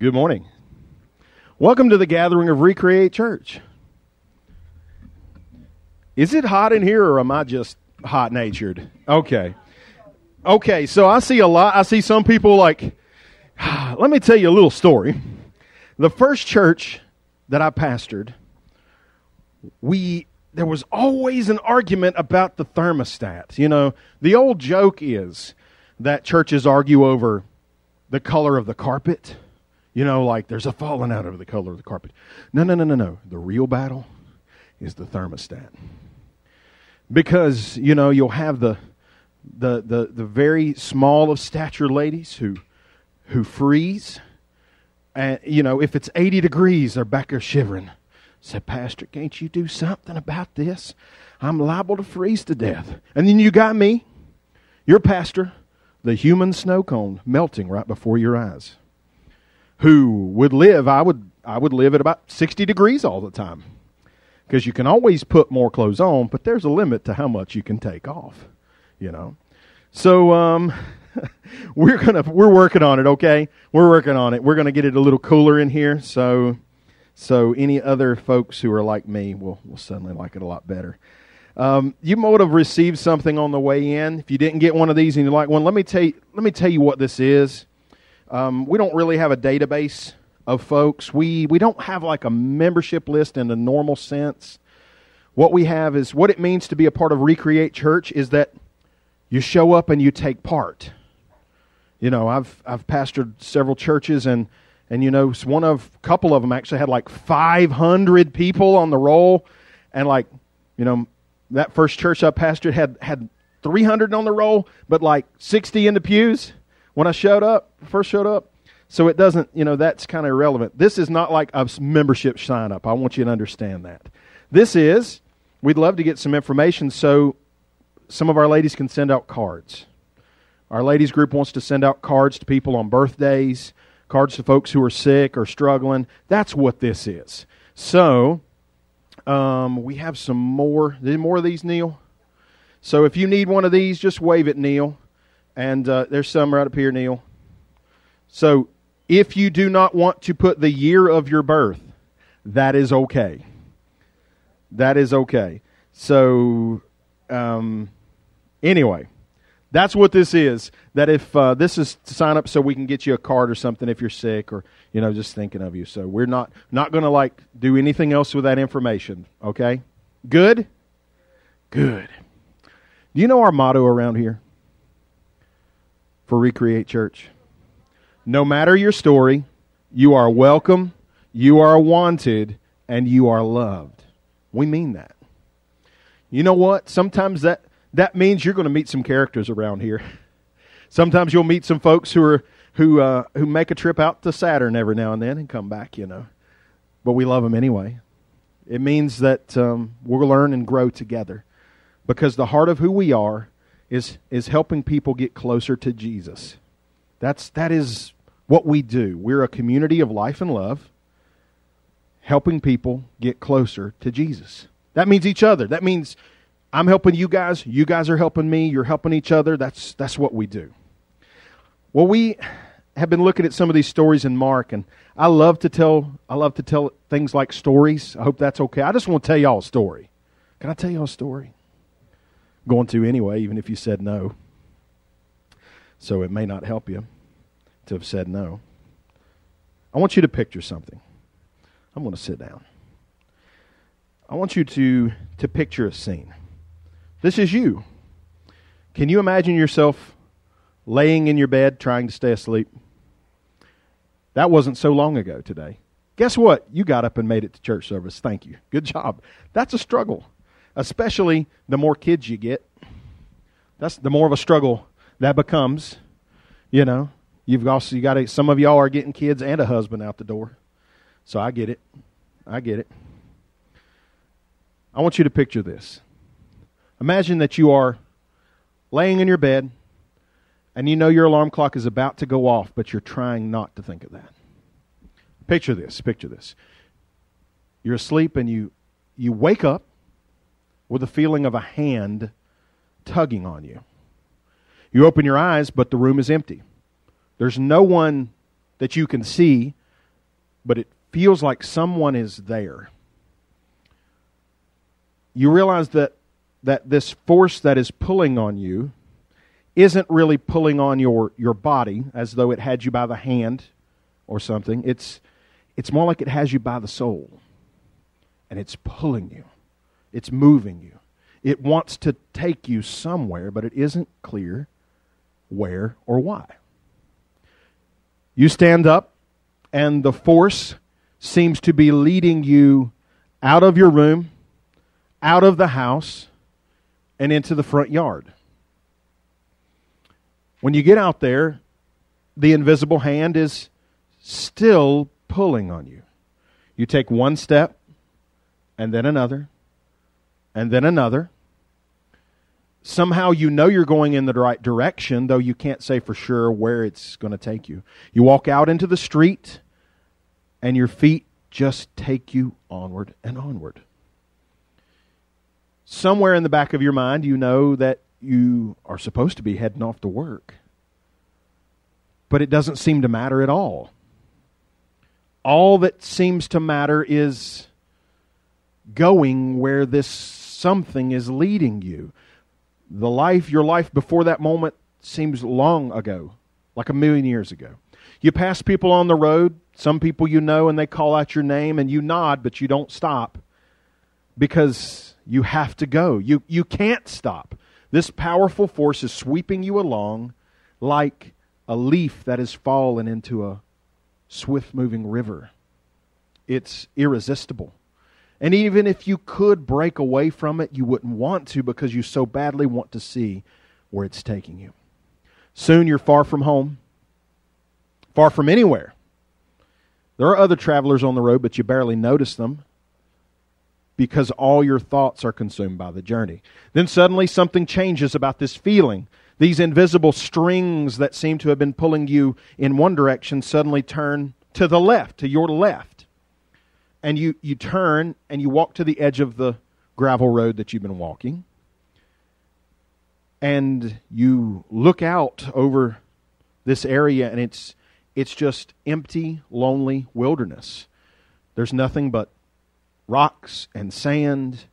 Good morning. Welcome to the gathering of Recreate Church. Is it hot in here or am I just hot natured? Okay. Okay, so I see a lot. I see some people like, let me tell you a little story. The first church that I pastored, we there was always an argument about the thermostat. You know, the old joke is that churches argue over the color of the carpet you know, like there's a falling out over the color of the carpet. No, no, no, no, no. The real battle is the thermostat. Because, you know, you'll have the the the, the very small of stature ladies who who freeze. And you know, if it's 80 degrees, they're back there shivering. Said, Pastor, can't you do something about this? I'm liable to freeze to death. And then you got me, your pastor, the human snow cone melting right before your eyes who would live, I would, I would live at about 60 degrees all the time. Because you can always put more clothes on, but there's a limit to how much you can take off, you know. So, um, we're gonna, we're working on it, okay? We're working on it. We're gonna get it a little cooler in here, so, so any other folks who are like me will, will suddenly like it a lot better. Um, you might have received something on the way in. If you didn't get one of these and you like one, let me tell you, let me tell you what this is. Um, we don't really have a database of folks. We, we don't have like a membership list in the normal sense. What we have is what it means to be a part of Recreate Church is that you show up and you take part. You know, I've, I've pastored several churches and, and you know, one of, a couple of them actually had like 500 people on the roll. And like, you know, that first church I pastored had, had 300 on the roll, but like 60 in the pews when I showed up, first showed up. So it doesn't, you know, that's kind of irrelevant. This is not like a membership sign up. I want you to understand that. This is, we'd love to get some information so some of our ladies can send out cards. Our ladies group wants to send out cards to people on birthdays, cards to folks who are sick or struggling. That's what this is. So, um, we have some more. More of these, Neil? So if you need one of these, just wave it, Neil. And uh, there's some right up here, Neil. So if you do not want to put the year of your birth, that is okay. That is okay. So, um, anyway, that's what this is. That if uh, this is to sign up so we can get you a card or something if you're sick or you know just thinking of you. So we're not not going to like do anything else with that information. Okay, good, good. Do you know our motto around here? For Recreate Church. No matter your story, you are welcome, you are wanted, and you are loved. We mean that. You know what? Sometimes that, that means you're going to meet some characters around here. Sometimes you'll meet some folks who are who uh, who make a trip out to Saturn every now and then and come back. You know, but we love them anyway. It means that um, we'll learn and grow together because the heart of who we are is, is helping people get closer to Jesus. That's, that is what we do. We're a community of life and love, helping people get closer to Jesus. That means each other. That means I'm helping you guys, you guys are helping me, you're helping each other. That's, that's what we do. Well, we have been looking at some of these stories in Mark, and I love to tell I love to tell things like stories. I hope that's okay. I just want to tell y'all a story. Can I tell y'all a story? Going to anyway, even if you said no. So it may not help you to have said no. I want you to picture something. I'm going to sit down. I want you to, to picture a scene. This is you. Can you imagine yourself laying in your bed trying to stay asleep? That wasn't so long ago today. Guess what? You got up and made it to church service. Thank you. Good job. That's a struggle especially the more kids you get. That's the more of a struggle that becomes. You know, you've also you got to, some of y'all are getting kids and a husband out the door. So I get it. I get it. I want you to picture this. Imagine that you are laying in your bed and you know your alarm clock is about to go off, but you're trying not to think of that. Picture this, picture this. You're asleep and you you wake up with a feeling of a hand tugging on you. You open your eyes, but the room is empty. There's no one that you can see but it feels like someone is there. You realize that, that this force that is pulling on you isn't really pulling on your, your body as though it had you by the hand or something. It's, it's more like it has you by the soul. And it's pulling you, it's moving you. It wants to take you somewhere, but it isn't clear where or why. You stand up, and the force seems to be leading you out of your room, out of the house, and into the front yard. When you get out there, the invisible hand is still pulling on you. You take one step, and then another, and then another. Somehow you know you're going in the right direction, though you can't say for sure where it's going to take you. You walk out into the street, and your feet just take you onward and onward. Somewhere in the back of your mind, you know that you are supposed to be heading off to work. But it doesn't seem to matter at all. All that seems to matter is going where this something is leading you. The life, your life before that moment seems long ago, like a million years ago. You pass people on the road, some people you know, and they call out your name, and you nod, but you don't stop because you have to go. You, you can't stop. This powerful force is sweeping you along like a leaf that has fallen into a swift moving river. It's irresistible. And even if you could break away from it, you wouldn't want to because you so badly want to see where it's taking you. Soon you're far from home, far from anywhere. There are other travelers on the road, but you barely notice them because all your thoughts are consumed by the journey. Then suddenly something changes about this feeling. These invisible strings that seem to have been pulling you in one direction suddenly turn to the left, to your left. And you, you turn and you walk to the edge of the gravel road that you've been walking. And you look out over this area and it's it's just empty, lonely wilderness. There's nothing but rocks and sand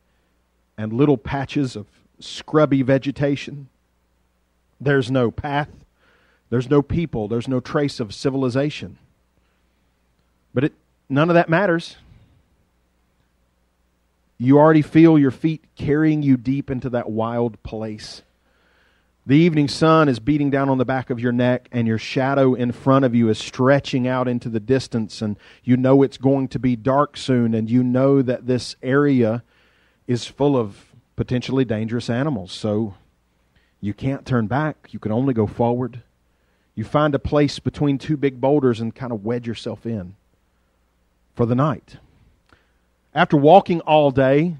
and little patches of scrubby vegetation. There's no path. There's no people. There's no trace of civilization. But it, none of that matters. You already feel your feet carrying you deep into that wild place. The evening sun is beating down on the back of your neck, and your shadow in front of you is stretching out into the distance, and you know it's going to be dark soon, and you know that this area is full of potentially dangerous animals. So you can't turn back, you can only go forward. You find a place between two big boulders and kind of wedge yourself in for the night. After walking all day,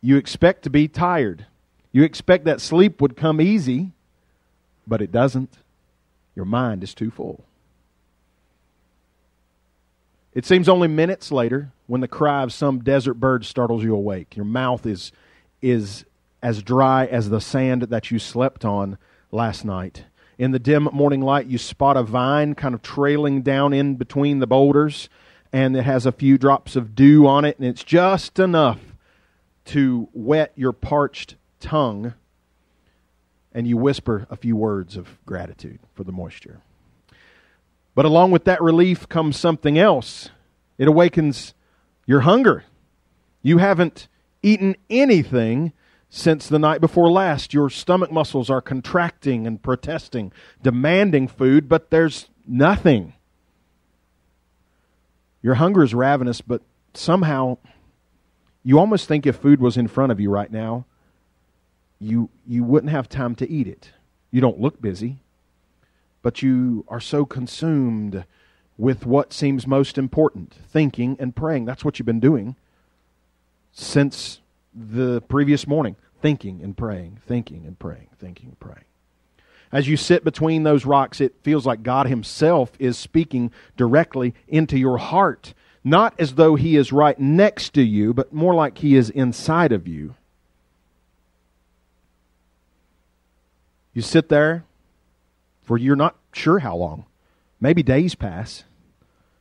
you expect to be tired. You expect that sleep would come easy, but it doesn't. Your mind is too full. It seems only minutes later when the cry of some desert bird startles you awake. Your mouth is, is as dry as the sand that you slept on last night. In the dim morning light, you spot a vine kind of trailing down in between the boulders, and it has a few drops of dew on it, and it's just enough to wet your parched tongue and you whisper a few words of gratitude for the moisture. But along with that relief comes something else. It awakens your hunger. You haven't eaten anything since the night before last. Your stomach muscles are contracting and protesting, demanding food, but there's nothing. Your hunger is ravenous, but somehow you almost think if food was in front of you right now, you, you wouldn't have time to eat it. You don't look busy, but you are so consumed with what seems most important thinking and praying. That's what you've been doing since the previous morning thinking and praying, thinking and praying, thinking and praying. As you sit between those rocks, it feels like God Himself is speaking directly into your heart. Not as though He is right next to you, but more like He is inside of you. You sit there for you're not sure how long. Maybe days pass.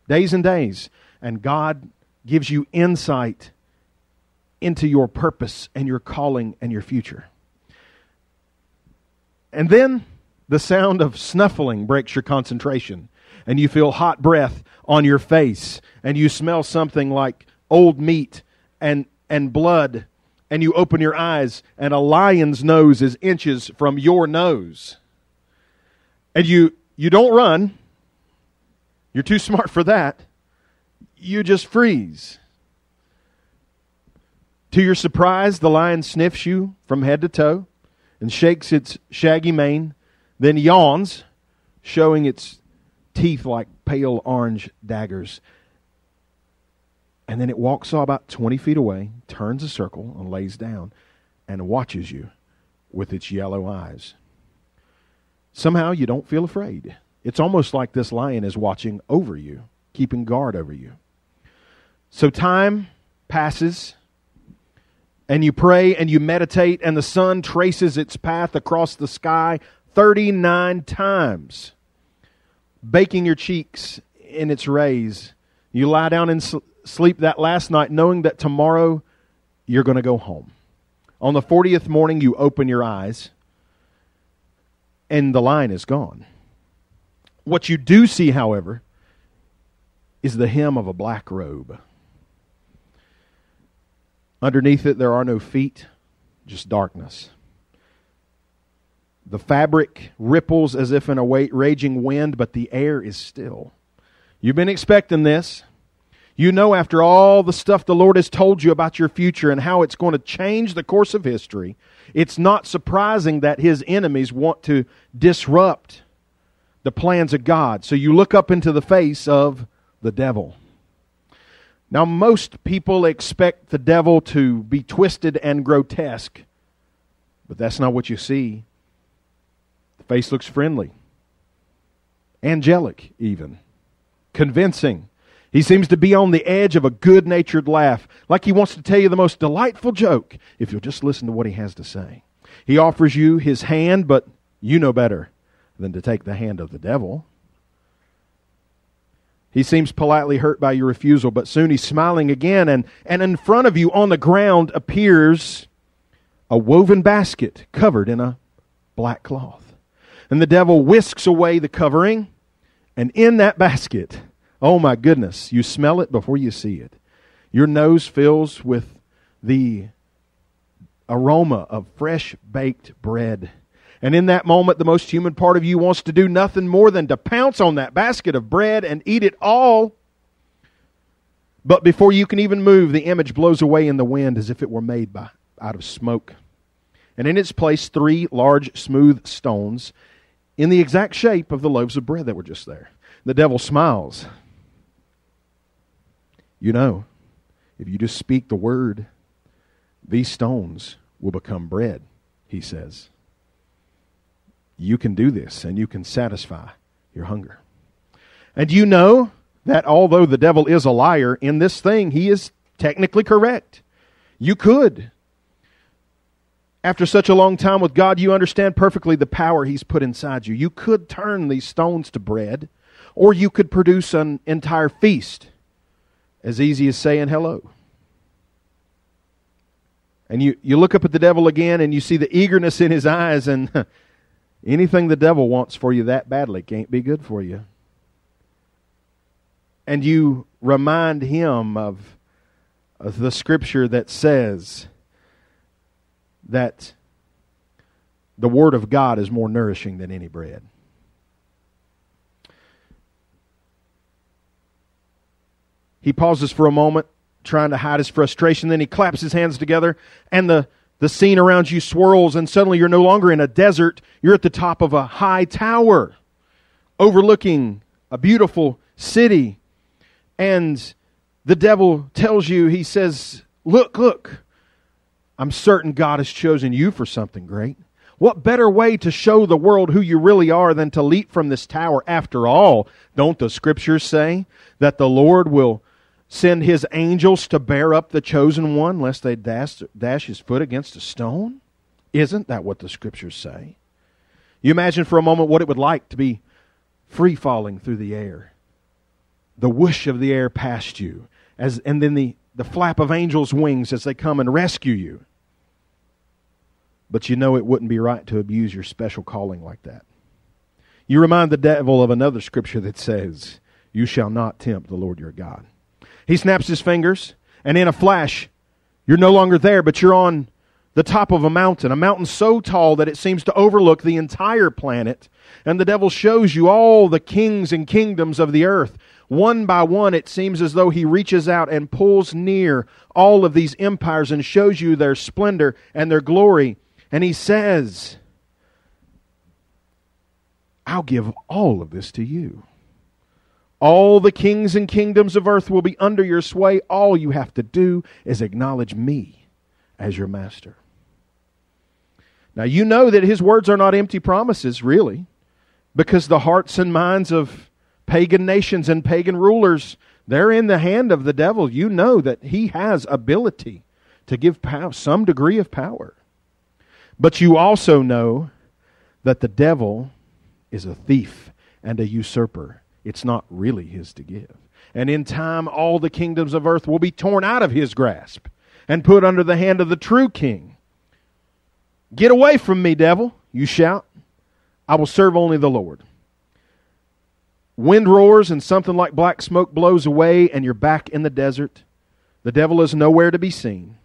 days and days. And God gives you insight into your purpose and your calling and your future. And then the sound of snuffling breaks your concentration, and you feel hot breath on your face, and you smell something like old meat and, and blood, and you open your eyes, and a lion's nose is inches from your nose. And you, you don't run, you're too smart for that. You just freeze. To your surprise, the lion sniffs you from head to toe and shakes its shaggy mane, then yawns, showing its teeth like pale orange daggers. And then it walks about 20 feet away, turns a circle, and lays down and watches you with its yellow eyes. Somehow you don't feel afraid. It's almost like this lion is watching over you, keeping guard over you. So time passes and you pray and you meditate, and the sun traces its path across the sky 39 times, baking your cheeks in its rays. You lie down and sleep that last night knowing that tomorrow you're going to go home. On the 40th morning, you open your eyes, and the line is gone. What you do see, however, is the hem of a black robe. Underneath it, there are no feet, just darkness. The fabric ripples as if in a raging wind, but the air is still. You've been expecting this. You know, after all the stuff the Lord has told you about your future and how it's going to change the course of history, it's not surprising that his enemies want to disrupt the plans of God. So you look up into the face of the devil. Now, most people expect the devil to be twisted and grotesque, but that's not what you see. Face looks friendly, angelic, even, convincing. He seems to be on the edge of a good natured laugh, like he wants to tell you the most delightful joke if you'll just listen to what he has to say. He offers you his hand, but you know better than to take the hand of the devil. He seems politely hurt by your refusal, but soon he's smiling again, and, and in front of you on the ground appears a woven basket covered in a black cloth. And the devil whisks away the covering, and in that basket, oh my goodness, you smell it before you see it. Your nose fills with the aroma of fresh baked bread and in that moment, the most human part of you wants to do nothing more than to pounce on that basket of bread and eat it all. But before you can even move, the image blows away in the wind as if it were made by, out of smoke. And in its place, three large, smooth stones in the exact shape of the loaves of bread that were just there. The devil smiles. You know, if you just speak the word, these stones will become bread, he says you can do this and you can satisfy your hunger. And you know that although the devil is a liar in this thing, he is technically correct. You could. After such a long time with God, you understand perfectly the power he's put inside you. You could turn these stones to bread, or you could produce an entire feast. As easy as saying hello. And you, you look up at the devil again and you see the eagerness in his eyes, and Anything the devil wants for you that badly can't be good for you. And you remind him of, the scripture that says that the Word of God is more nourishing than any bread. He pauses for a moment, trying to hide his frustration. Then he claps his hands together, and the the scene around you swirls, and suddenly you're no longer in a desert. You're at the top of a high tower overlooking a beautiful city. And the devil tells you, he says, Look, look, I'm certain God has chosen you for something great. What better way to show the world who you really are than to leap from this tower? After all, don't the scriptures say that the Lord will send his angels to bear up the chosen one lest they dash, dash his foot against a stone? Isn't that what the scriptures say? You imagine for a moment what it would like to be free falling through the air, the whoosh of the air past you, as, and then the, the flap of angels' wings as they come and rescue you. But you know it wouldn't be right to abuse your special calling like that. You remind the devil of another scripture that says, You shall not tempt the Lord your God. He snaps his fingers, and in a flash, you're no longer there, but you're on the top of a mountain, a mountain so tall that it seems to overlook the entire planet. And the devil shows you all the kings and kingdoms of the earth. One by one, it seems as though he reaches out and pulls near all of these empires and shows you their splendor and their glory. And he says, I'll give all of this to you. All the kings and kingdoms of earth will be under your sway. All you have to do is acknowledge me as your master. Now, you know that his words are not empty promises, really, because the hearts and minds of pagan nations and pagan rulers, they're in the hand of the devil. You know that he has ability to give power, some degree of power. But you also know that the devil is a thief and a usurper. It's not really his to give. And in time, all the kingdoms of earth will be torn out of his grasp and put under the hand of the true king. Get away from me, devil, you shout. I will serve only the Lord. Wind roars and something like black smoke blows away, and you're back in the desert. The devil is nowhere to be seen.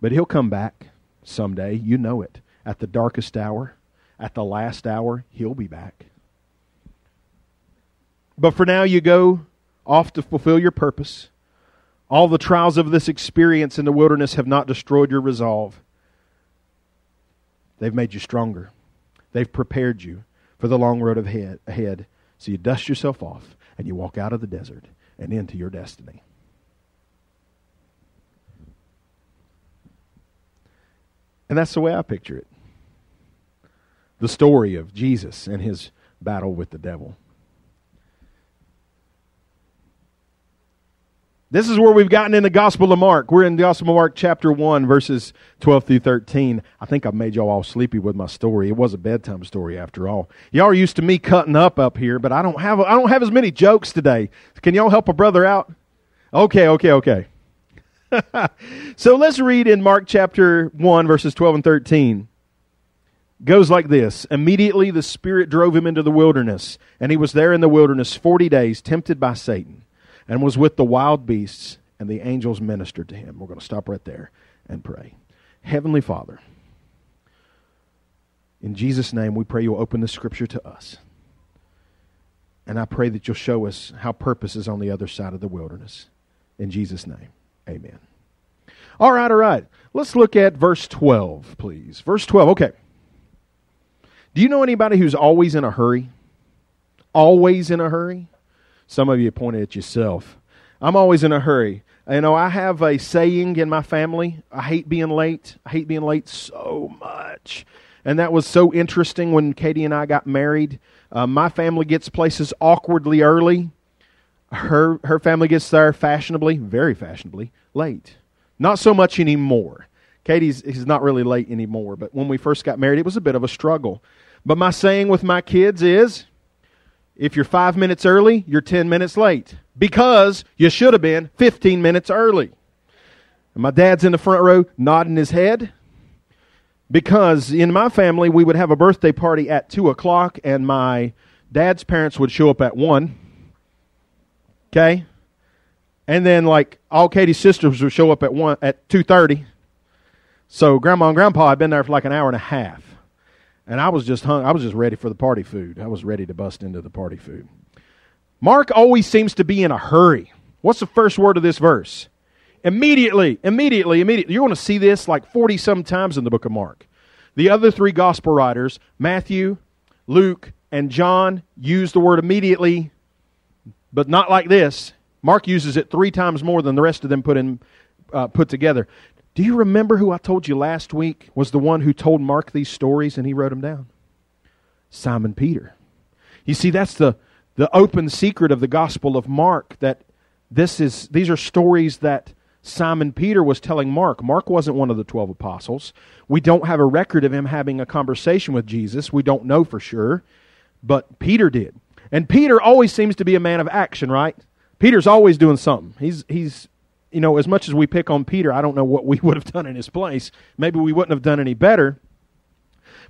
But he'll come back someday. You know it. At the darkest hour, at the last hour, he'll be back. But for now, you go off to fulfill your purpose. All the trials of this experience in the wilderness have not destroyed your resolve. They've made you stronger. They've prepared you for the long road ahead. So you dust yourself off and you walk out of the desert and into your destiny. And that's the way I picture it. The story of Jesus and his battle with the devil. This is where we've gotten in the Gospel of Mark. We're in the Gospel of Mark, chapter 1, verses 12 through 13. I think I've made y'all all sleepy with my story. It was a bedtime story after all. Y'all are used to me cutting up up here, but I don't have, I don't have as many jokes today. Can y'all help a brother out? Okay, okay, okay. so let's read in Mark chapter 1, verses 12 and 13. Goes like this Immediately the Spirit drove him into the wilderness, and he was there in the wilderness 40 days, tempted by Satan and was with the wild beasts, and the angels ministered to him. We're going to stop right there and pray. Heavenly Father, in Jesus' name, we pray you'll open the scripture to us. And I pray that you'll show us how purpose is on the other side of the wilderness. In Jesus' name, amen. All right, all right. Let's look at verse 12, please. Verse 12, okay. Do you know anybody who's always in a hurry? Always in a hurry? Some of you pointed at yourself. I'm always in a hurry. You know, I have a saying in my family I hate being late. I hate being late so much. And that was so interesting when Katie and I got married. Uh, my family gets places awkwardly early. Her, her family gets there fashionably, very fashionably, late. Not so much anymore. Katie's is not really late anymore, but when we first got married, it was a bit of a struggle. But my saying with my kids is if you're five minutes early, you're 10 minutes late because you should have been 15 minutes early. And my dad's in the front row nodding his head because in my family, we would have a birthday party at 2 o'clock and my dad's parents would show up at 1. Okay? And then like all Katie's sisters would show up at 1 at 2:30. So grandma and grandpa had been there for like an hour and a half and I was just hung. I was just ready for the party food. I was ready to bust into the party food. Mark always seems to be in a hurry. What's the first word of this verse? Immediately, immediately, immediately. You're going to see this like 40 some times in the book of Mark. The other three gospel writers, Matthew, Luke, and John, use the word immediately, but not like this. Mark uses it three times more than the rest of them put in uh, put together. Do you remember who I told you last week was the one who told Mark these stories and he wrote them down? Simon Peter. You see, that's the, the open secret of the Gospel of Mark that this is, these are stories that Simon Peter was telling Mark. Mark wasn't one of the 12 apostles. We don't have a record of him having a conversation with Jesus. We don't know for sure, but Peter did. And Peter always seems to be a man of action, right? Peter's always doing something. He's he's you know, as much as we pick on Peter, I don't know what we would have done in his place. Maybe we wouldn't have done any better.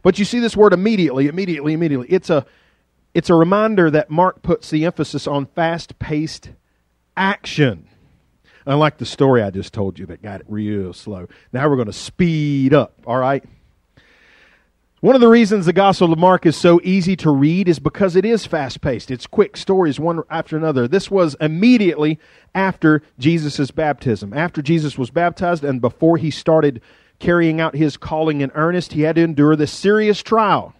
But you see this word immediately, immediately, immediately. It's a it's a reminder that Mark puts the emphasis on fast-paced action. Unlike the story I just told you that got it real slow. Now we're going to speed up, all right? One of the reasons the Gospel of Mark is so easy to read is because it is fast paced. It's quick stories, one after another. This was immediately after Jesus' baptism. After Jesus was baptized and before he started carrying out his calling in earnest, he had to endure this serious trial.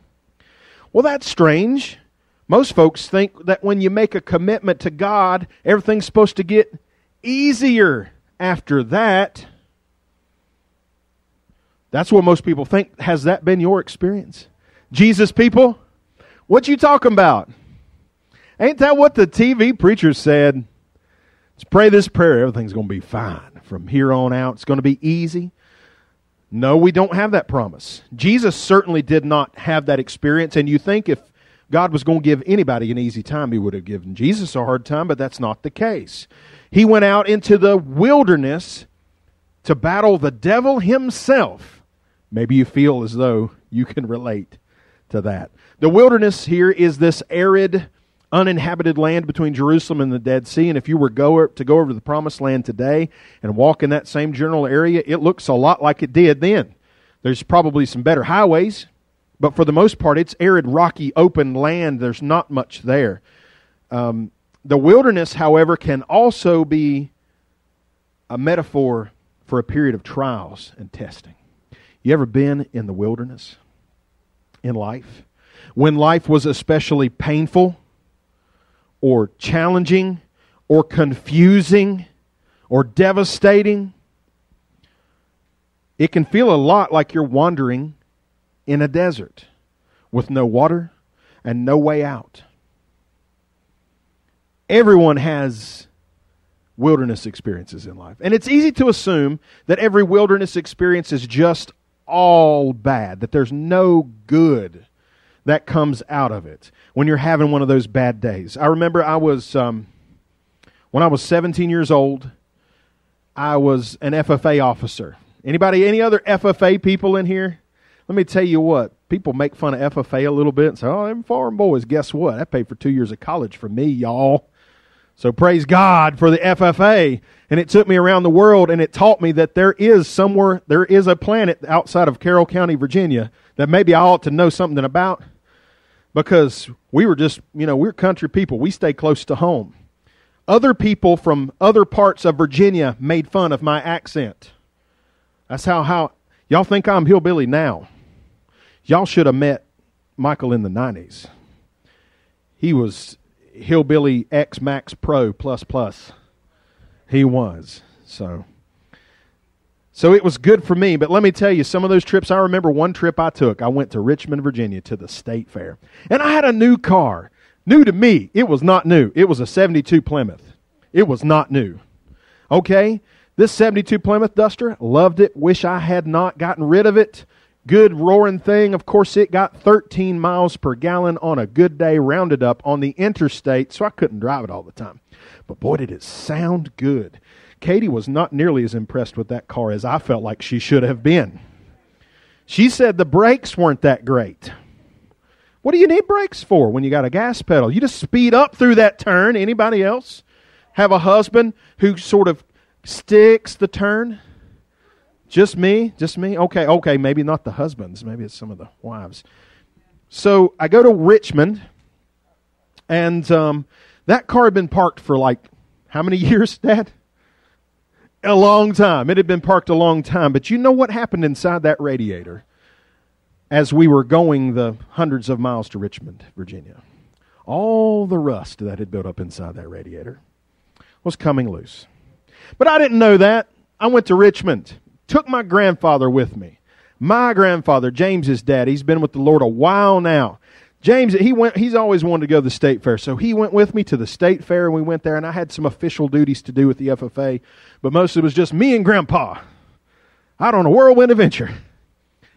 Well, that's strange. Most folks think that when you make a commitment to God, everything's supposed to get easier after that. That's what most people think. Has that been your experience? Jesus people, what you talking about? Ain't that what the TV preacher said? Let's pray this prayer. Everything's going to be fine. From here on out, it's going to be easy. No, we don't have that promise. Jesus certainly did not have that experience. And you think if God was going to give anybody an easy time, he would have given Jesus a hard time, but that's not the case. He went out into the wilderness to battle the devil himself. Maybe you feel as though you can relate to that. The wilderness here is this arid, uninhabited land between Jerusalem and the Dead Sea. And if you were go, to go over to the Promised Land today and walk in that same general area, it looks a lot like it did then. There's probably some better highways, but for the most part, it's arid, rocky, open land. There's not much there. Um, the wilderness, however, can also be a metaphor for a period of trials and testing. You ever been in the wilderness in life? When life was especially painful or challenging or confusing or devastating? It can feel a lot like you're wandering in a desert with no water and no way out. Everyone has wilderness experiences in life. And it's easy to assume that every wilderness experience is just all bad, that there's no good that comes out of it when you're having one of those bad days. I remember I was, um, when I was 17 years old, I was an FFA officer. Anybody, any other FFA people in here? Let me tell you what, people make fun of FFA a little bit and say, oh, them foreign boys. Guess what? I paid for two years of college for me, y'all. So praise God for the FFA. And it took me around the world and it taught me that there is somewhere, there is a planet outside of Carroll County, Virginia that maybe I ought to know something about because we were just, you know, we're country people. We stay close to home. Other people from other parts of Virginia made fun of my accent. That's how, how y'all think I'm hillbilly now. Y'all should have met Michael in the 90s. He was Hillbilly X Max Pro plus plus. He was. So so it was good for me, but let me tell you, some of those trips, I remember one trip I took. I went to Richmond, Virginia to the state fair. And I had a new car. New to me. It was not new. It was a 72 Plymouth. It was not new. Okay? This 72 Plymouth Duster, loved it. Wish I had not gotten rid of it good roaring thing. Of course, it got 13 miles per gallon on a good day, rounded up on the interstate, so I couldn't drive it all the time. But boy, did it sound good. Katie was not nearly as impressed with that car as I felt like she should have been. She said the brakes weren't that great. What do you need brakes for when you got a gas pedal? You just speed up through that turn. Anybody else have a husband who sort of sticks the turn? Just me? Just me? Okay, okay, maybe not the husbands. Maybe it's some of the wives. So I go to Richmond, and um, that car had been parked for like how many years, Dad? A long time. It had been parked a long time. But you know what happened inside that radiator as we were going the hundreds of miles to Richmond, Virginia? All the rust that had built up inside that radiator was coming loose. But I didn't know that. I went to Richmond took my grandfather with me. My grandfather, James's dad, he's been with the Lord a while now. James, he went. He's always wanted to go to the state fair, so he went with me to the state fair, and we went there. And I had some official duties to do with the FFA, but most of it was just me and Grandpa out on a whirlwind adventure,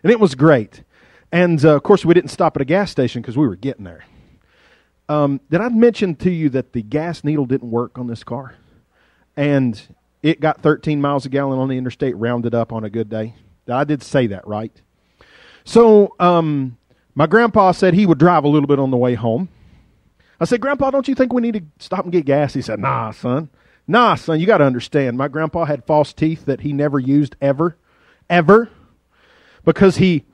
and it was great. And uh, of course, we didn't stop at a gas station because we were getting there. Um, did I mention to you that the gas needle didn't work on this car? And it got 13 miles a gallon on the interstate, rounded up on a good day. I did say that, right? So, um, my grandpa said he would drive a little bit on the way home. I said, Grandpa, don't you think we need to stop and get gas? He said, Nah, son. Nah, son, you got to understand. My grandpa had false teeth that he never used ever, ever, because he,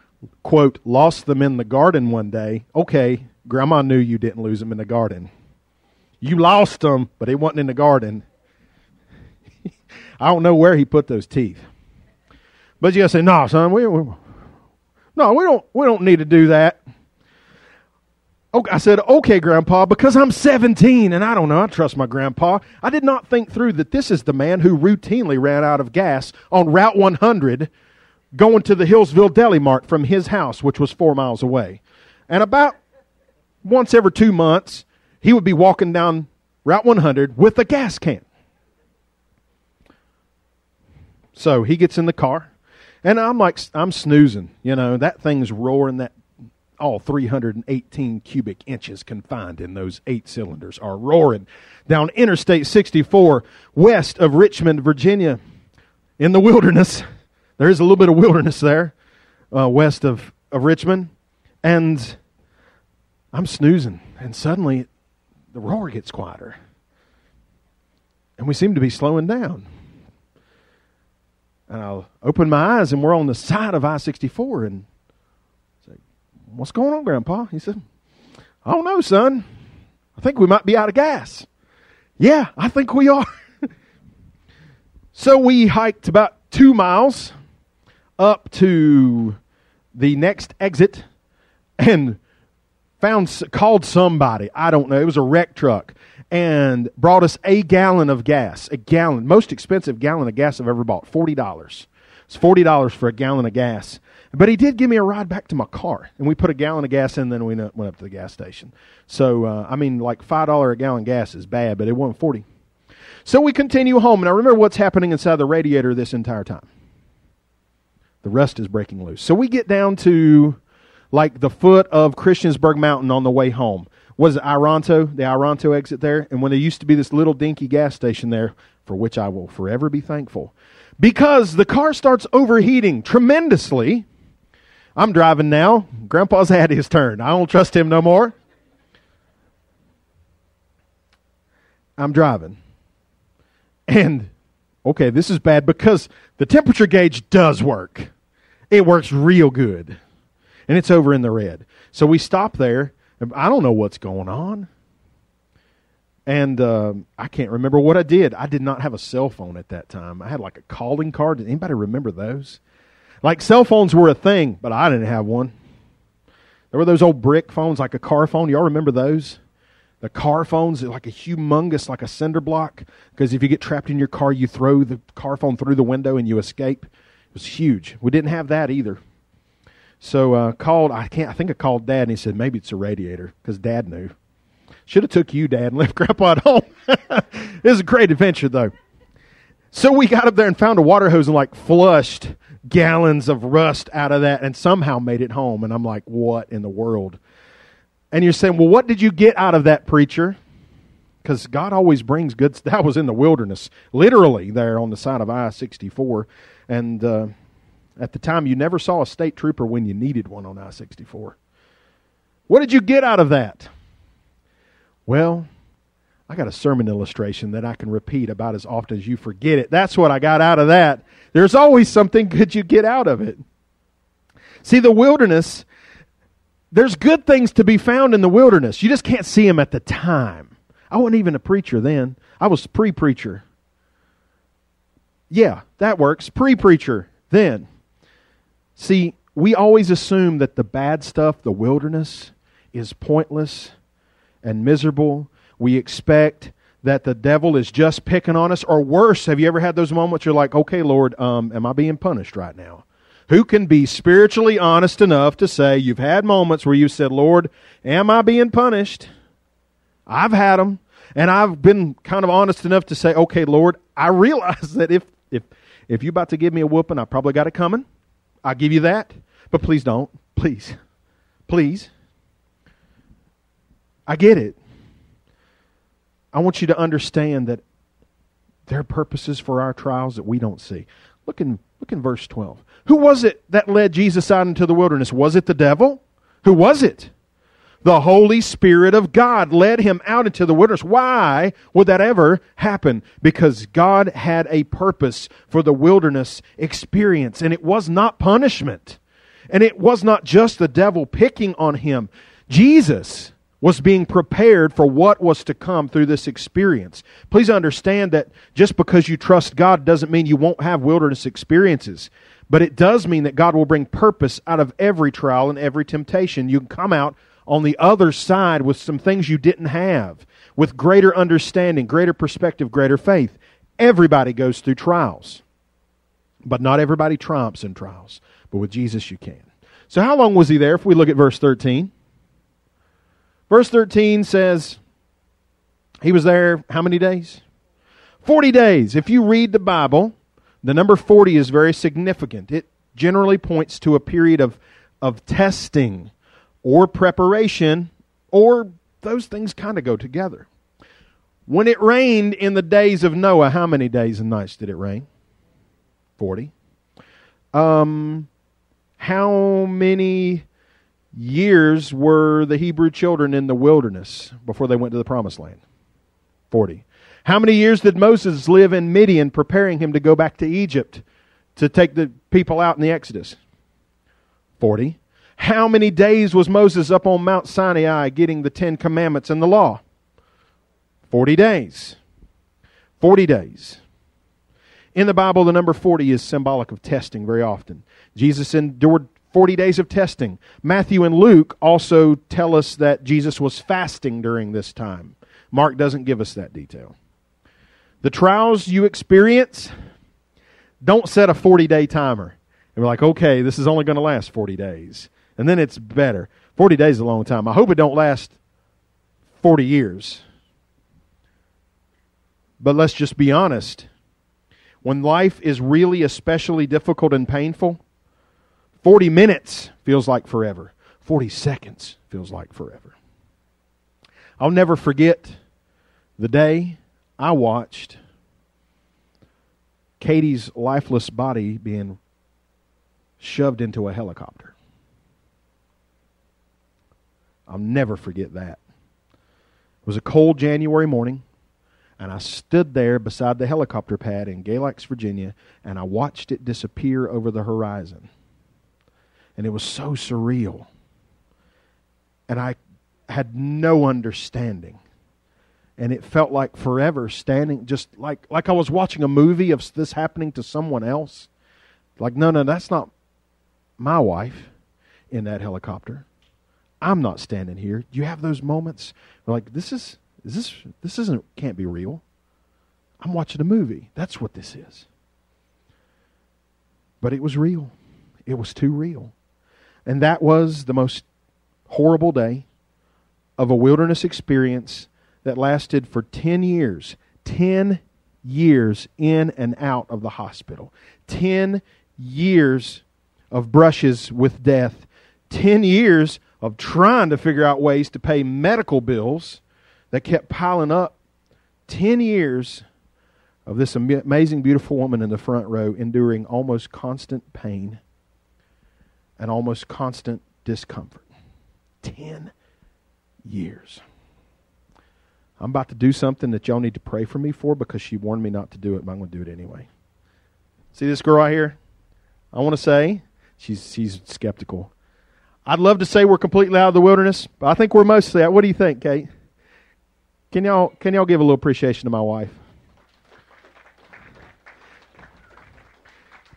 quote, lost them in the garden one day. Okay, Grandma knew you didn't lose them in the garden. You lost them, but they wasn't in the garden. I don't know where he put those teeth. But you gotta say, no, son, we, we no, we don't we don't need to do that. Okay, I said, okay, Grandpa, because I'm 17 and I don't know, I trust my grandpa. I did not think through that this is the man who routinely ran out of gas on Route 100 going to the Hillsville Deli Mart from his house, which was four miles away. And about once every two months, he would be walking down Route 100 with a gas can. So he gets in the car, and I'm like, I'm snoozing. You know, that thing's roaring. That all 318 cubic inches confined in those eight cylinders are roaring down Interstate 64 west of Richmond, Virginia, in the wilderness. There is a little bit of wilderness there, uh, west of, of Richmond, and I'm snoozing, and suddenly the roar gets quieter. And we seem to be slowing down. And I'll open my eyes, and we're on the side of I 64. And I say, What's going on, Grandpa? He said, I don't know, son. I think we might be out of gas. Yeah, I think we are. so we hiked about two miles up to the next exit, and found called somebody i don't know it was a wreck truck and brought us a gallon of gas a gallon most expensive gallon of gas i've ever bought $40 it's $40 for a gallon of gas. But he did give me a ride back to my car and we put a gallon of gas in then we went up to the gas station. So uh, i mean like $5 a gallon gas is bad but it wasn't 40 so we continue home. And i remember what's happening inside the radiator this entire time. The rust is breaking loose. So we get down to like the foot of Christiansburg Mountain on the way home. Was it Ironto, the Ironto exit there? And when there used to be this little dinky gas station there, for which I will forever be thankful, because the car starts overheating tremendously. I'm driving now. Grandpa's had his turn. I don't trust him no more. I'm driving. And, okay, this is bad because the temperature gauge does work. It works real good and it's over in the red. So we stop there. I don't know what's going on. And uh, I can't remember what I did. I did not have a cell phone at that time. I had like a calling card. Did anybody remember those? Like cell phones were a thing, but I didn't have one. There were those old brick phones, like a car phone. Y'all remember those? The car phones, like a humongous, like a cinder block. Because if you get trapped in your car, you throw the car phone through the window and you escape. It was huge. We didn't have that either. So uh, called. I can't. I think I called Dad, and he said maybe it's a radiator because Dad knew. Should have took you, Dad, and left Grandpa at home. it was a great adventure, though. So we got up there and found a water hose and like flushed gallons of rust out of that, and somehow made it home. And I'm like, what in the world? And you're saying, well, what did you get out of that preacher? Because God always brings good. That was in the wilderness, literally there on the side of I 64, and. Uh, at the time, you never saw a state trooper when you needed one on I 64. What did you get out of that? Well, I got a sermon illustration that I can repeat about as often as you forget it. That's what I got out of that. There's always something good you get out of it. See, the wilderness, there's good things to be found in the wilderness. You just can't see them at the time. I wasn't even a preacher then, I was pre preacher. Yeah, that works. Pre preacher then. See, we always assume that the bad stuff, the wilderness, is pointless and miserable. We expect that the devil is just picking on us, or worse. Have you ever had those moments you're like, okay, Lord, um, am I being punished right now? Who can be spiritually honest enough to say you've had moments where you said, Lord, am I being punished? I've had them. And I've been kind of honest enough to say, okay, Lord, I realize that if, if, if you're about to give me a whooping, I probably got it coming. I'll give you that, but please don't. Please. Please. I get it. I want you to understand that there are purposes for our trials that we don't see. Look in, look in verse 12. Who was it that led Jesus out into the wilderness? Was it the devil? Who was it? The Holy Spirit of God led him out into the wilderness. Why would that ever happen? Because God had a purpose for the wilderness experience, and it was not punishment. And it was not just the devil picking on him. Jesus was being prepared for what was to come through this experience. Please understand that just because you trust God doesn't mean you won't have wilderness experiences. But it does mean that God will bring purpose out of every trial and every temptation. You can come out on the other side with some things you didn't have, with greater understanding, greater perspective, greater faith. Everybody goes through trials, but not everybody triumphs in trials. But with Jesus, you can. So, how long was he there if we look at verse 13? Verse 13 says, he was there how many days? 40 days. If you read the Bible, the number 40 is very significant. It generally points to a period of, of testing or preparation, or those things kind of go together. When it rained in the days of Noah, how many days and nights did it rain? 40. Um, how many years were the Hebrew children in the wilderness before they went to the promised land? 40. How many years did Moses live in Midian preparing him to go back to Egypt to take the people out in the Exodus? 40. How many days was Moses up on Mount Sinai getting the Ten Commandments and the law? Forty days. Forty days. In the Bible, the number 40 is symbolic of testing very often. Jesus endured 40 days of testing. Matthew and Luke also tell us that Jesus was fasting during this time. Mark doesn't give us that detail. The trials you experience, don't set a 40 day timer. And we're like, okay, this is only going to last 40 days and then it's better. 40 days is a long time. I hope it don't last 40 years. But let's just be honest. When life is really especially difficult and painful, 40 minutes feels like forever. 40 seconds feels like forever. I'll never forget the day I watched Katie's lifeless body being shoved into a helicopter. I'll never forget that. It was a cold January morning, and I stood there beside the helicopter pad in Galax, Virginia, and I watched it disappear over the horizon. And it was so surreal. And I had no understanding. And it felt like forever standing, just like, like I was watching a movie of this happening to someone else. Like, no, no, that's not my wife in that helicopter. I'm not standing here. Do you have those moments? like, this is, is this, this isn't, can't be real. I'm watching a movie. That's what this is. But it was real. It was too real. And that was the most horrible day of a wilderness experience that lasted for 10 years. 10 years in and out of the hospital. 10 years of brushes with death. 10 years of trying to figure out ways to pay medical bills that kept piling up. 10 years of this amazing, beautiful woman in the front row enduring almost constant pain and almost constant discomfort. 10 years. I'm about to do something that y'all need to pray for me for because she warned me not to do it, but I'm going to do it anyway. See this girl right here? I want to say she's she's skeptical. I'd love to say we're completely out of the wilderness, but I think we're mostly out. What do you think, Kate? Can y'all can y'all give a little appreciation to my wife?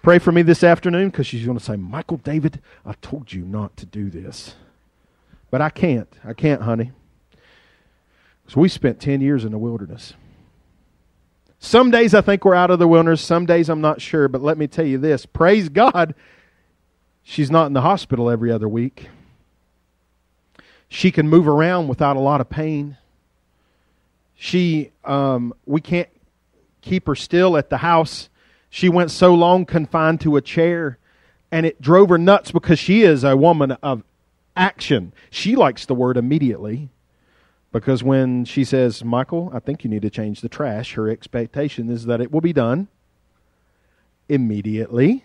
Pray for me this afternoon because she's going to say, Michael David, I told you not to do this. But I can't. I can't, honey. So we spent 10 years in the wilderness. Some days I think we're out of the wilderness. Some days I'm not sure. But let me tell you this praise God She's not in the hospital every other week. She can move around without a lot of pain. She, um, we can't keep her still at the house. She went so long confined to a chair, and it drove her nuts because she is a woman of action. She likes the word immediately. Because when she says, Michael, I think you need to change the trash, her expectation is that it will be done immediately.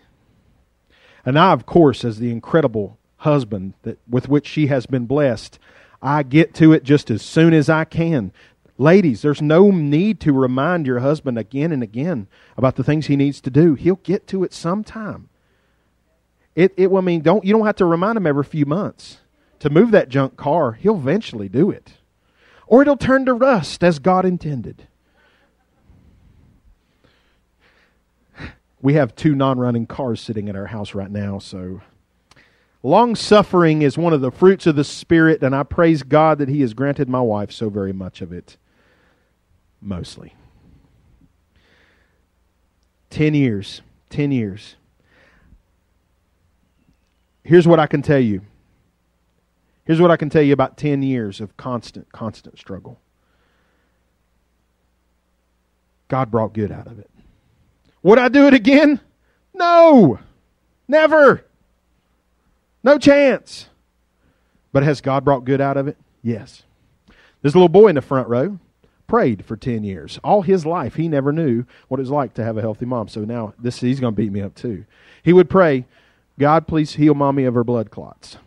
And I, of course, as the incredible husband that with which she has been blessed, I get to it just as soon as I can. Ladies, there's no need to remind your husband again and again about the things he needs to do. He'll get to it sometime. It, it I mean, don't you don't have to remind him every few months to move that junk car. He'll eventually do it, or it'll turn to rust as God intended. We have two non-running cars sitting in our house right now, so long suffering is one of the fruits of the Spirit, and I praise God that He has granted my wife so very much of it. Mostly. Ten years. Ten years. Here's what I can tell you. Here's what I can tell you about 10 years of constant, constant struggle. God brought good out of it. Would I do it again? No. Never. No chance. But has God brought good out of it? Yes. There's a little boy in the front row prayed for 10 years. All his life, he never knew what it was like to have a healthy mom. So now this he's going to beat me up too. He would pray, God, please heal mommy of her blood clots.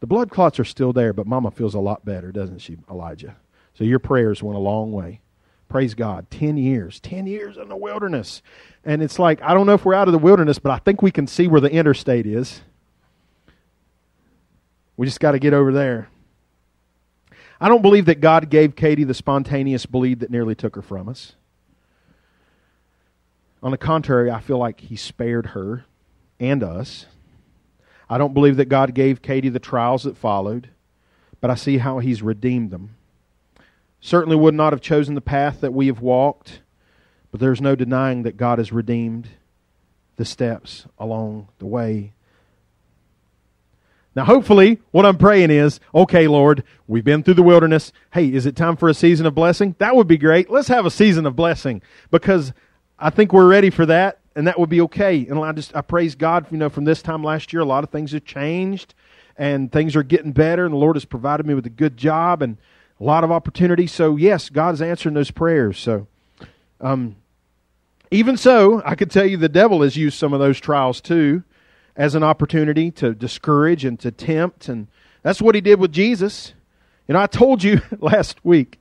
The blood clots are still there, but mama feels a lot better, doesn't she, Elijah? So your prayers went a long way. Praise God. 10 years. 10 years in the wilderness. And it's like, I don't know if we're out of the wilderness, but I think we can see where the interstate is. We just got to get over there. I don't believe that God gave Katie the spontaneous bleed that nearly took her from us. On the contrary, I feel like He spared her and us. I don't believe that God gave Katie the trials that followed, but I see how He's redeemed them. Certainly would not have chosen the path that we have walked, but there's no denying that God has redeemed the steps along the way. Now, hopefully, what I'm praying is okay, Lord, we've been through the wilderness. Hey, is it time for a season of blessing? That would be great. Let's have a season of blessing because I think we're ready for that, and that would be okay. And I just I praise God, you know, from this time last year, a lot of things have changed, and things are getting better, and the Lord has provided me with a good job and a lot of opportunity. So yes, God's answering those prayers. So, um, even so, I could tell you the devil has used some of those trials too as an opportunity to discourage and to tempt. And that's what he did with Jesus. You know, I told you last week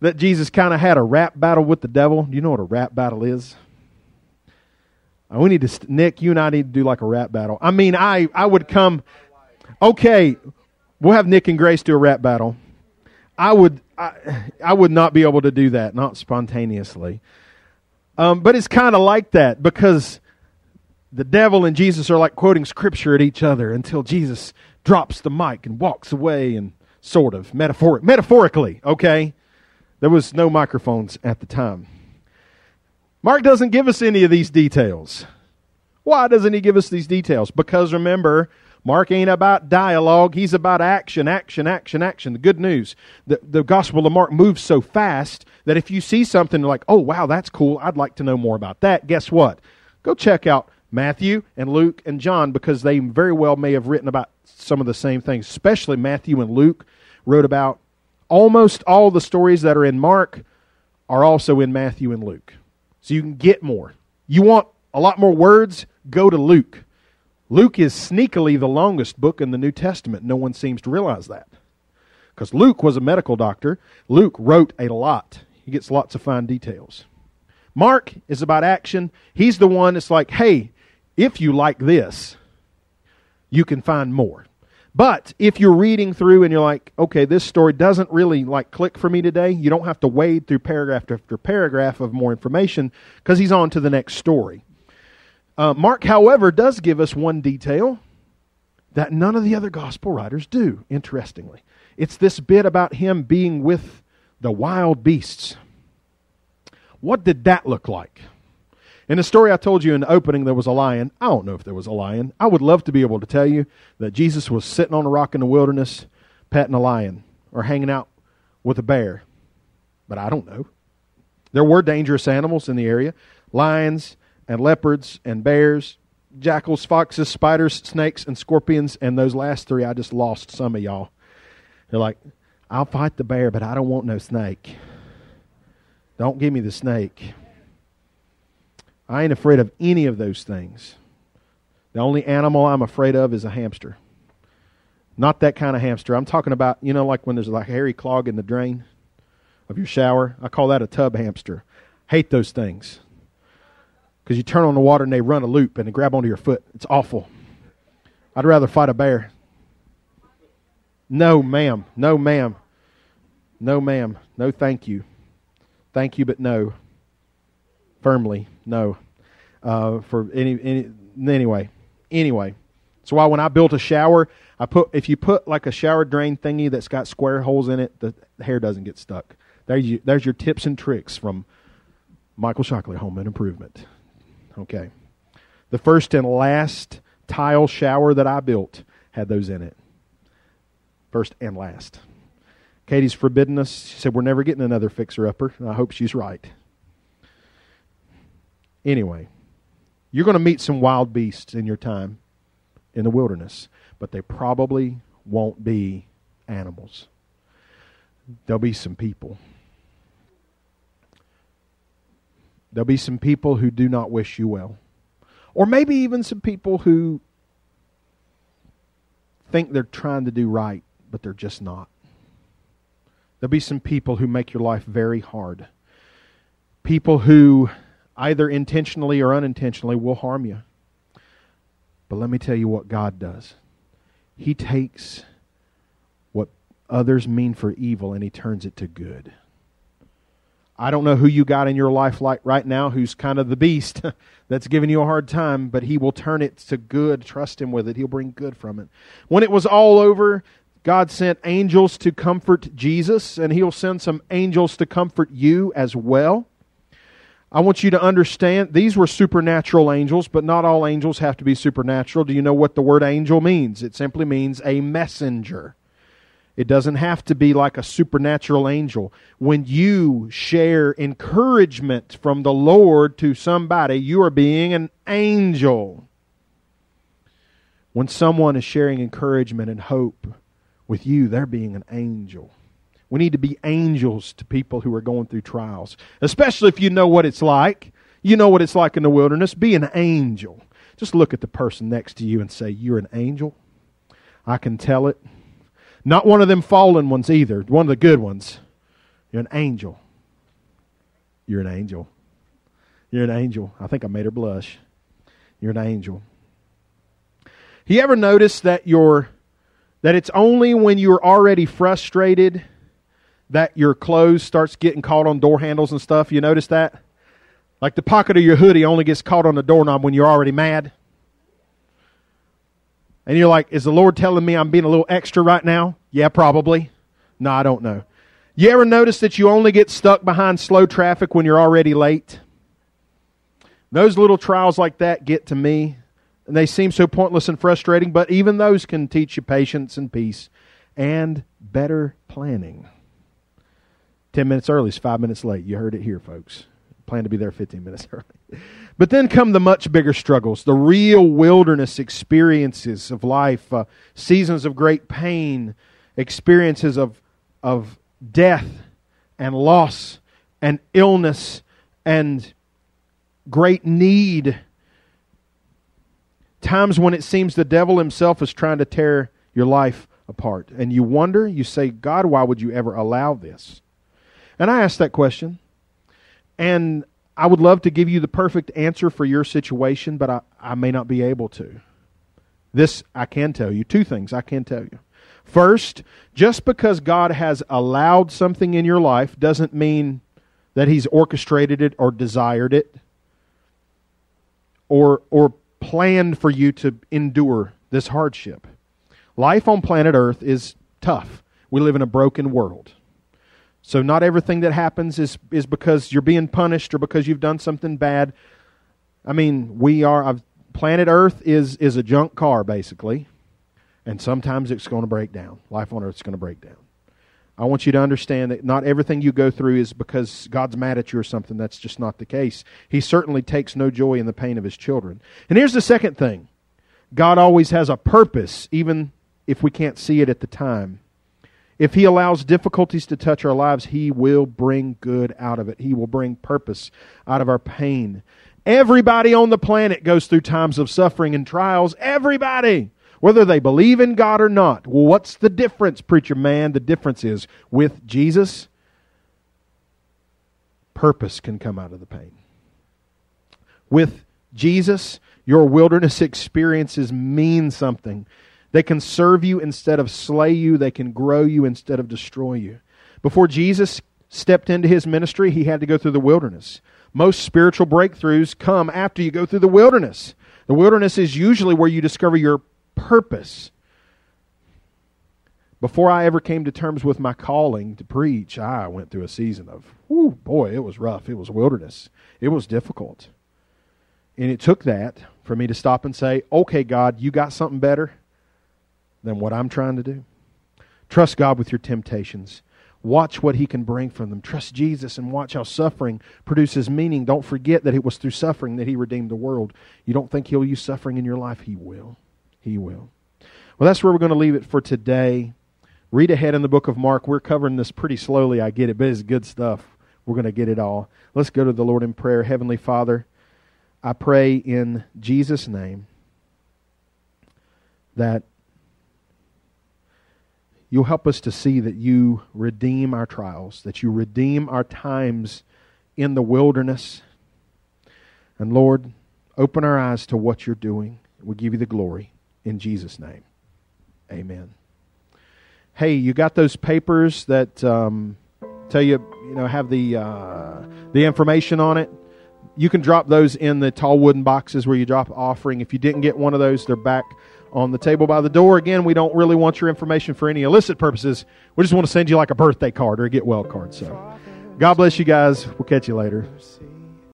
that Jesus kind of had a rap battle with the devil. Do you know what a rap battle is? Uh, we need to, Nick, you and I need to do like a rap battle. I mean, I, I would come, okay, we'll have Nick and Grace do a rap battle. I would, I, I would not be able to do that, not spontaneously. Um, but it's kind of like that because the devil and Jesus are like quoting scripture at each other until Jesus drops the mic and walks away and sort of metaphoric metaphorically, okay? There was no microphones at the time. Mark doesn't give us any of these details. Why doesn't he give us these details? Because remember, Mark ain't about dialogue. He's about action, action, action, action. The good news, the, the Gospel of Mark moves so fast that if you see something like, oh, wow, that's cool, I'd like to know more about that, guess what? Go check out Matthew and Luke and John because they very well may have written about some of the same things, especially Matthew and Luke wrote about almost all the stories that are in Mark are also in Matthew and Luke. So you can get more. You want a lot more words? Go to Luke. Luke is sneakily the longest book in the New Testament. No one seems to realize that. Because Luke was a medical doctor. Luke wrote a lot. He gets lots of fine details. Mark is about action. He's the one that's like, hey, if you like this, you can find more. But if you're reading through and you're like, okay, this story doesn't really like click for me today, you don't have to wade through paragraph after paragraph of more information because he's on to the next story. Uh, Mark, however, does give us one detail that none of the other gospel writers do, interestingly. It's this bit about him being with the wild beasts. What did that look like? In the story I told you in the opening, there was a lion. I don't know if there was a lion. I would love to be able to tell you that Jesus was sitting on a rock in the wilderness, petting a lion, or hanging out with a bear. But I don't know. There were dangerous animals in the area lions and leopards and bears, jackals, foxes, spiders, snakes, and scorpions. And those last three, I just lost some of y'all. They're like, I'll fight the bear, but I don't want no snake. Don't give me the snake. I ain't afraid of any of those things. The only animal I'm afraid of is a hamster. Not that kind of hamster. I'm talking about, you know, like when there's like a hairy clog in the drain of your shower. I call that a tub hamster. Hate those things. Because you turn on the water and they run a loop and they grab onto your foot. It's awful. I'd rather fight a bear. No, ma'am. No, ma'am. No, ma'am. No, thank you. Thank you, but no. Firmly, no. Uh, for any, any anyway, anyway. So why when I built a shower, I put if you put like a shower drain thingy that's got square holes in it, the hair doesn't get stuck. There you, there's your tips and tricks from Michael Shockley Home and Improvement. Okay. The first and last tile shower that I built had those in it. First and last. Katie's forbidden us. She said, We're never getting another fixer upper. And I hope she's right. Anyway, you're going to meet some wild beasts in your time in the wilderness, but they probably won't be animals. There'll be some people. There'll be some people who do not wish you well. Or maybe even some people who think they're trying to do right, but they're just not. There'll be some people who make your life very hard. People who, either intentionally or unintentionally, will harm you. But let me tell you what God does He takes what others mean for evil and He turns it to good. I don't know who you got in your life like right now who's kind of the beast that's giving you a hard time, but he will turn it to good. Trust him with it. He'll bring good from it. When it was all over, God sent angels to comfort Jesus, and he'll send some angels to comfort you as well. I want you to understand these were supernatural angels, but not all angels have to be supernatural. Do you know what the word angel means? It simply means a messenger. It doesn't have to be like a supernatural angel. When you share encouragement from the Lord to somebody, you are being an angel. When someone is sharing encouragement and hope with you, they're being an angel. We need to be angels to people who are going through trials, especially if you know what it's like. You know what it's like in the wilderness. Be an angel. Just look at the person next to you and say, You're an angel. I can tell it. Not one of them fallen ones either, one of the good ones. You're an angel. You're an angel. You're an angel. I think I made her blush. You're an angel. You ever notice that you're that it's only when you're already frustrated that your clothes starts getting caught on door handles and stuff? You notice that? Like the pocket of your hoodie only gets caught on the doorknob when you're already mad. And you're like, is the Lord telling me I'm being a little extra right now? Yeah, probably. No, I don't know. You ever notice that you only get stuck behind slow traffic when you're already late? Those little trials like that get to me, and they seem so pointless and frustrating, but even those can teach you patience and peace and better planning. 10 minutes early is five minutes late. You heard it here, folks. Plan to be there 15 minutes early. But then come the much bigger struggles, the real wilderness experiences of life, uh, seasons of great pain, experiences of, of death and loss and illness and great need. Times when it seems the devil himself is trying to tear your life apart. And you wonder, you say, God, why would you ever allow this? And I ask that question. And I would love to give you the perfect answer for your situation, but I, I may not be able to. This I can tell you. Two things I can tell you. First, just because God has allowed something in your life doesn't mean that He's orchestrated it or desired it or, or planned for you to endure this hardship. Life on planet Earth is tough. We live in a broken world. So not everything that happens is is because you're being punished or because you've done something bad. I mean, we are I've, planet Earth is is a junk car basically, and sometimes it's going to break down. Life on Earth is going to break down. I want you to understand that not everything you go through is because God's mad at you or something. That's just not the case. He certainly takes no joy in the pain of his children. And here's the second thing God always has a purpose, even if we can't see it at the time. If He allows difficulties to touch our lives, He will bring good out of it. He will bring purpose out of our pain. Everybody on the planet goes through times of suffering and trials. Everybody! Whether they believe in God or not. Well, what's the difference, preacher man? The difference is with Jesus, purpose can come out of the pain. With Jesus, your wilderness experiences mean something. They can serve you instead of slay you, they can grow you instead of destroy you. Before Jesus stepped into his ministry, he had to go through the wilderness. Most spiritual breakthroughs come after you go through the wilderness. The wilderness is usually where you discover your purpose. Before I ever came to terms with my calling to preach, I went through a season of, whoo, boy, it was rough. It was wilderness. It was difficult. And it took that for me to stop and say, okay, God, you got something better than what I'm trying to do. Trust God with your temptations. Watch what He can bring from them. Trust Jesus and watch how suffering produces meaning. Don't forget that it was through suffering that He redeemed the world. You don't think He'll use suffering in your life? He will. He will. Well, that's where we're going to leave it for today. Read ahead in the book of Mark. We're covering this pretty slowly, I get it, but it's good stuff. We're going to get it all. Let's go to the Lord in prayer. Heavenly Father, I pray in Jesus' name that you'll help us to see that you redeem our trials, that you redeem our times in the wilderness. And Lord, open our eyes to what you're doing. We give you the glory in Jesus' name. Amen. Hey, you got those papers that um, tell you, you know, have the uh, the information on it? you can drop those in the tall wooden boxes where you drop offering. If you didn't get one of those, they're back on the table by the door. Again, we don't really want your information for any illicit purposes. We just want to send you like a birthday card or a get well card. So, God bless you guys. We'll catch you later.